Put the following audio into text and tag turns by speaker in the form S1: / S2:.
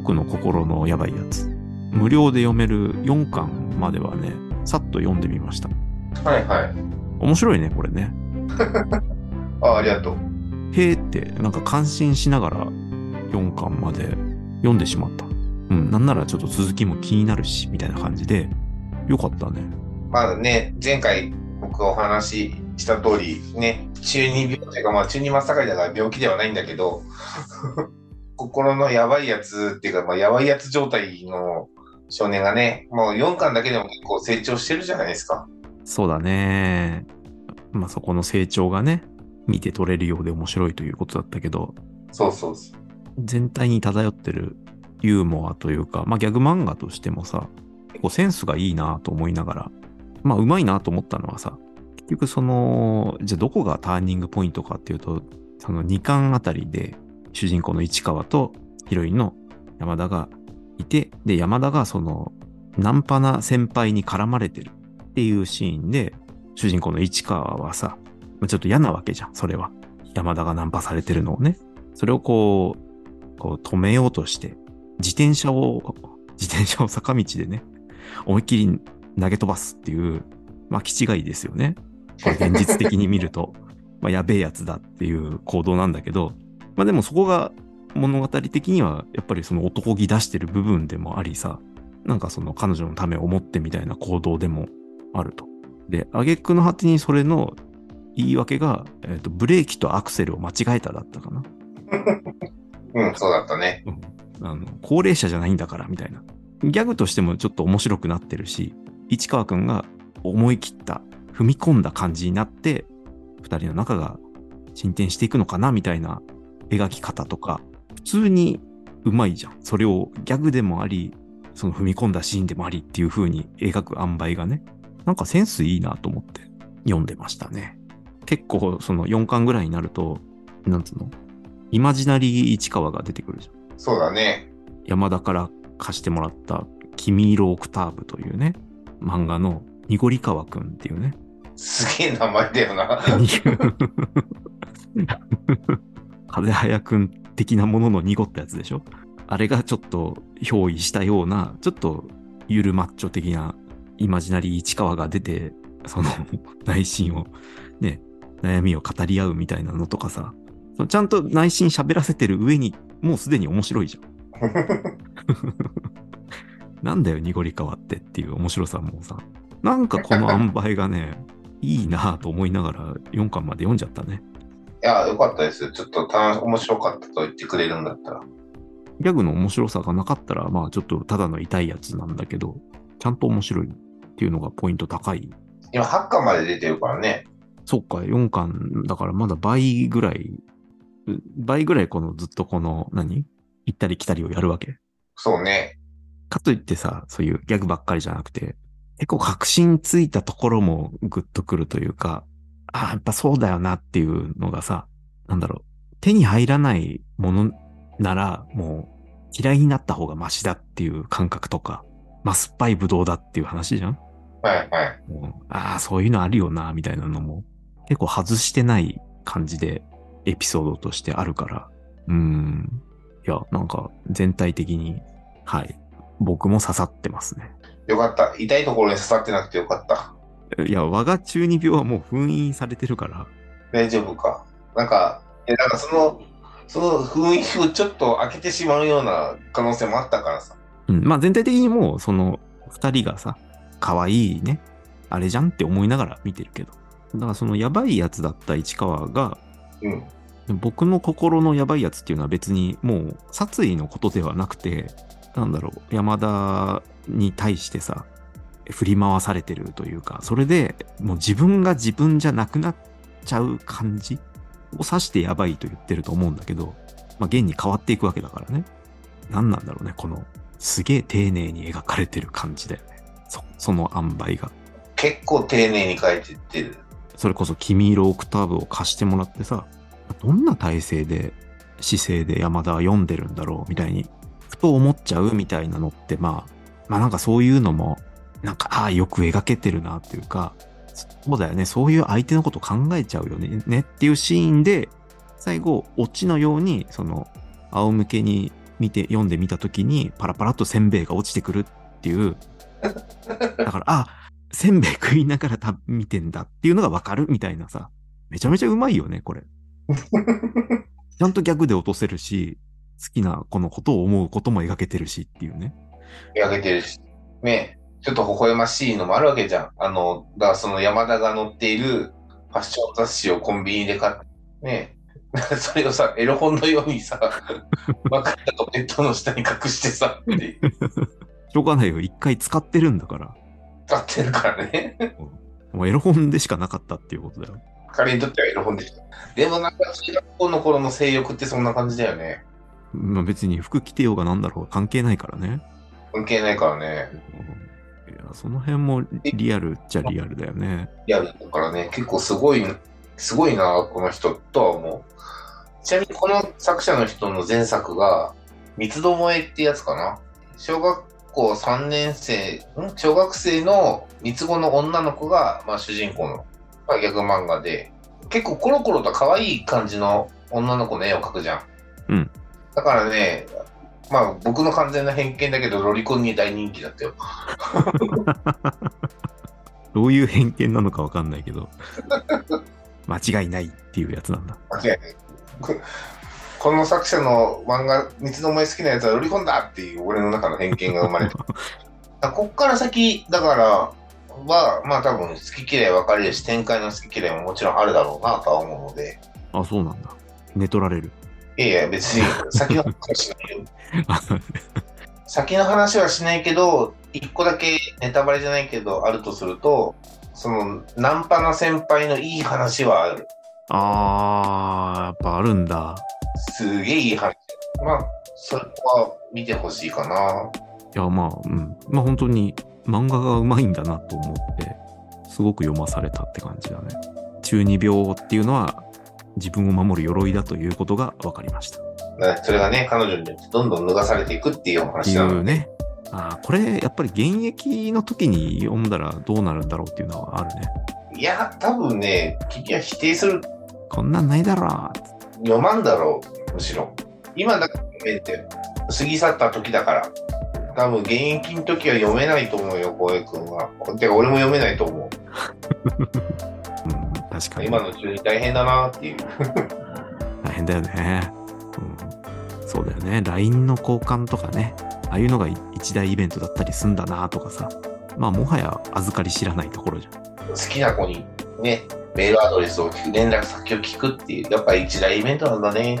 S1: 僕の心のやばいやつ。無料で読める4巻まではね、さっと読んでみました。
S2: はいはい。
S1: 面白いね、これね。
S2: あ、ありがとう。
S1: へーって、なんか感心しながら4巻まで読んでしまった。うん、なんならちょっと続きも気になるし、みたいな感じで、よかったね。
S2: まだね、前回僕がお話しした通り、ね、中二病というか、まあ中二真っ盛りだから病気ではないんだけど、心のやばいやつっていうか、まあやばいやつ状態の少年がね、もう4巻だけでも結構成長してるじゃないですか。
S1: そうだね。まあそこの成長がね、見て取れるようで面白いということだったけど、
S2: そうそうそう。
S1: 全体に漂ってるユーモアというか、まあギャグ漫画としてもさ、結構センスがいいなと思いながら、まあうまいなと思ったのはさ、結局その、じゃあどこがターニングポイントかっていうと、その2巻あたりで主人公の市川とヒロインの山田がいて、で、山田がその、ナンパな先輩に絡まれてるっていうシーンで、主人公の市川はさ、ちょっと嫌なわけじゃん、それは。山田がナンパされてるのをね。それをこう、こう止めようとして、自転車を、自転車を坂道でね、思いっきり投げ飛ばすっていう、まあ、気違いですよね。これ現実的に見ると、まあ、やべえやつだっていう行動なんだけど、まあでもそこが物語的にはやっぱりその男気出してる部分でもありさ、なんかその彼女のためを思ってみたいな行動でもあると。で、挙句の果てにそれの言い訳が、えっとブレーキとアクセルを間違えただったかな。
S2: うん、そうだったね。
S1: あの高齢者じゃないんだからみたいな。ギャグとしてもちょっと面白くなってるし、市川くんが思い切った、踏み込んだ感じになって、二人の仲が進展していくのかなみたいな描き方とか、普通にうまいじゃん。それをギャグでもあり、その踏み込んだシーンでもありっていう風に描く塩梅がね、なんかセンスいいなと思って読んでましたね。結構その4巻ぐらいになると、なんつうの？イマジナリー市川が出てくるじゃん。
S2: そうだね。
S1: 山田から貸してもらった「君色オクターブ」というね漫画の濁川くんっていうね
S2: すげえ名前だよな。
S1: 風早くん的なものの濁ったやつでしょ？あれがちょっと憑依したようなちょっとゆるマッチョ的なイマジナリー市川が出てその 内心をね悩みを語り合うみたいなのとかさそのちゃんと内心喋らせてる上にもうすでに面白いじゃん なんだよ、濁り川ってっていう面白さもさ。なんかこの塩梅がね、いいなぁと思いながら4巻まで読んじゃったね。
S2: いや、よかったです。ちょっと楽面白かったと言ってくれるんだったら。
S1: ギャグの面白さがなかったら、まあちょっとただの痛いやつなんだけど、ちゃんと面白いっていうのがポイント高い。
S2: 今8巻まで出てるからね。
S1: そっか、4巻だからまだ倍ぐらい、倍ぐらいこのずっとこの何？行ったり来たりをやるわけ。
S2: そうね。
S1: かといってさ、そういうギャグばっかりじゃなくて、結構確信ついたところもグッとくるというか、ああ、やっぱそうだよなっていうのがさ、なんだろう、手に入らないものならもう嫌いになった方がマシだっていう感覚とか、まあ、酸っぱいブドウだっていう話じゃん
S2: はいはい。
S1: もうああ、そういうのあるよな、みたいなのも結構外してない感じでエピソードとしてあるから、うーん。いや、なんか全体的に、はい。僕も刺さってますね。
S2: よかった。痛いところに刺さってなくてよかった。
S1: いや、我が中二病はもう封印されてるから、
S2: 大丈夫か。なんか、え、なんかその、その雰囲気をちょっと開けてしまうような可能性もあったからさ。
S1: うん、まあ全体的にもうその二人がさ、可愛いね、あれじゃんって思いながら見てるけど。だからそのやばいやつだった市川が、
S2: うん。
S1: 僕の心のやばいやつっていうのは別にもう殺意のことではなくて、なんだろう、山田に対してさ、振り回されてるというか、それでもう自分が自分じゃなくなっちゃう感じを指してやばいと言ってると思うんだけど、まあ現に変わっていくわけだからね。何なんだろうね、このすげえ丁寧に描かれてる感じだよね。そその塩梅が。
S2: 結構丁寧に書いてってる。
S1: それこそ君色オクターブを貸してもらってさ、どんな体勢で、姿勢で山田は読んでるんだろうみたいに、ふと思っちゃうみたいなのって、まあ、まあなんかそういうのも、なんか、ああ、よく描けてるなっていうか、そうだよね、そういう相手のこと考えちゃうよね、ねっていうシーンで、最後、オチのように、その、仰向けに見て、読んでみたときに、パラパラっとせんべいが落ちてくるっていう。だから、あ、せんべい食いながらた見てんだっていうのがわかるみたいなさ。めちゃめちゃうまいよね、これ。ちゃんと逆で落とせるし、好きなこのことを思うことも描けてるしっていうね。
S2: 描けてるし。ねちょっと微笑ましいのもあるわけじゃん。あの、だからその山田が載っているファッション雑誌をコンビニで買って、ね それをさ、エロ本のようにさ、分かったとベッドの下に隠してさ、って
S1: しょうがないよ。一回使ってるんだから。
S2: 使ってるからね。
S1: もうエロ本でしかなかったっていうことだよ。
S2: 彼にとってはエロ本でした。でもなんか中学校の頃の性欲ってそんな感じだよね。
S1: まあ別に服着てようがなんだろうが関係ないからね。
S2: 関係ないからね。
S1: いや、その辺もリアルっちゃリアルだよね。
S2: いや、だからね、結構すごい、すごいな、この人とは思う。ちなみにこの作者の人の前作が、三つどもえってやつかな？小学校3年生、ん？小学生の三つ子の女の子が、まあ主人公の、まあ、ギャグ漫画で、結構コロコロと可愛い感じの女の子の絵を描くじゃん。
S1: うん。
S2: だからね、まあ僕の完全な偏見だけど、ロリコンに大人気だったよ。
S1: どういう偏見なのかわかんないけど、間違いないっていうやつなんだ。
S2: 間違いない。ここの作者の漫画、三つどもえ好きなやつはロリコンだっていう俺の中の偏見が生まれた。あ こっから先、だから、は、まあ多分好き嫌い分かれるし、展開の好き嫌いももちろんあるだろうなとは思うので、
S1: あ、そうなんだ。寝取られる。
S2: いやいや、別に先の話はしないよ。先の話はしないけど、一個だけネタバレじゃないけど、あるとすると、その、ナンパな先輩のいい話はある。
S1: あー、やっぱあるんだ。
S2: すげえいい話。まあ、それは見てほしいかな。
S1: いや、まあ、うん。まあ本当に漫画がうまいんだなと思って、すごく読まされたって感じだね。中二病っていうのは自分を守る鎧だということが分かりました。
S2: それがね、彼女によってどんどん脱がされていくっていうお
S1: て
S2: 話なの
S1: ね。あーこれ、やっぱり現役の時に読んだらどうなるんだろうっていうのはあるね。
S2: いや、多分ね、君は否定する、
S1: こんなんないだろう。
S2: 読まんだろう、むしろ。今だから読めって、過ぎ去った時だから。多分現役の時は読めないと思うよ、浩平君は。てか、俺も読めないと思う。
S1: うん、確かに。
S2: 今の中に大変だなっていう。
S1: 大変だよね。うん、そうだよね。LINE の交換とかね。ああいうのが一大イベントだったりすんだなとかさ。まあ、もはや預かり知らないところじゃん。
S2: 好きな子にね、メールアドレスを聞く、連絡先を聞くっていう、やっぱり一大イベントなんだね。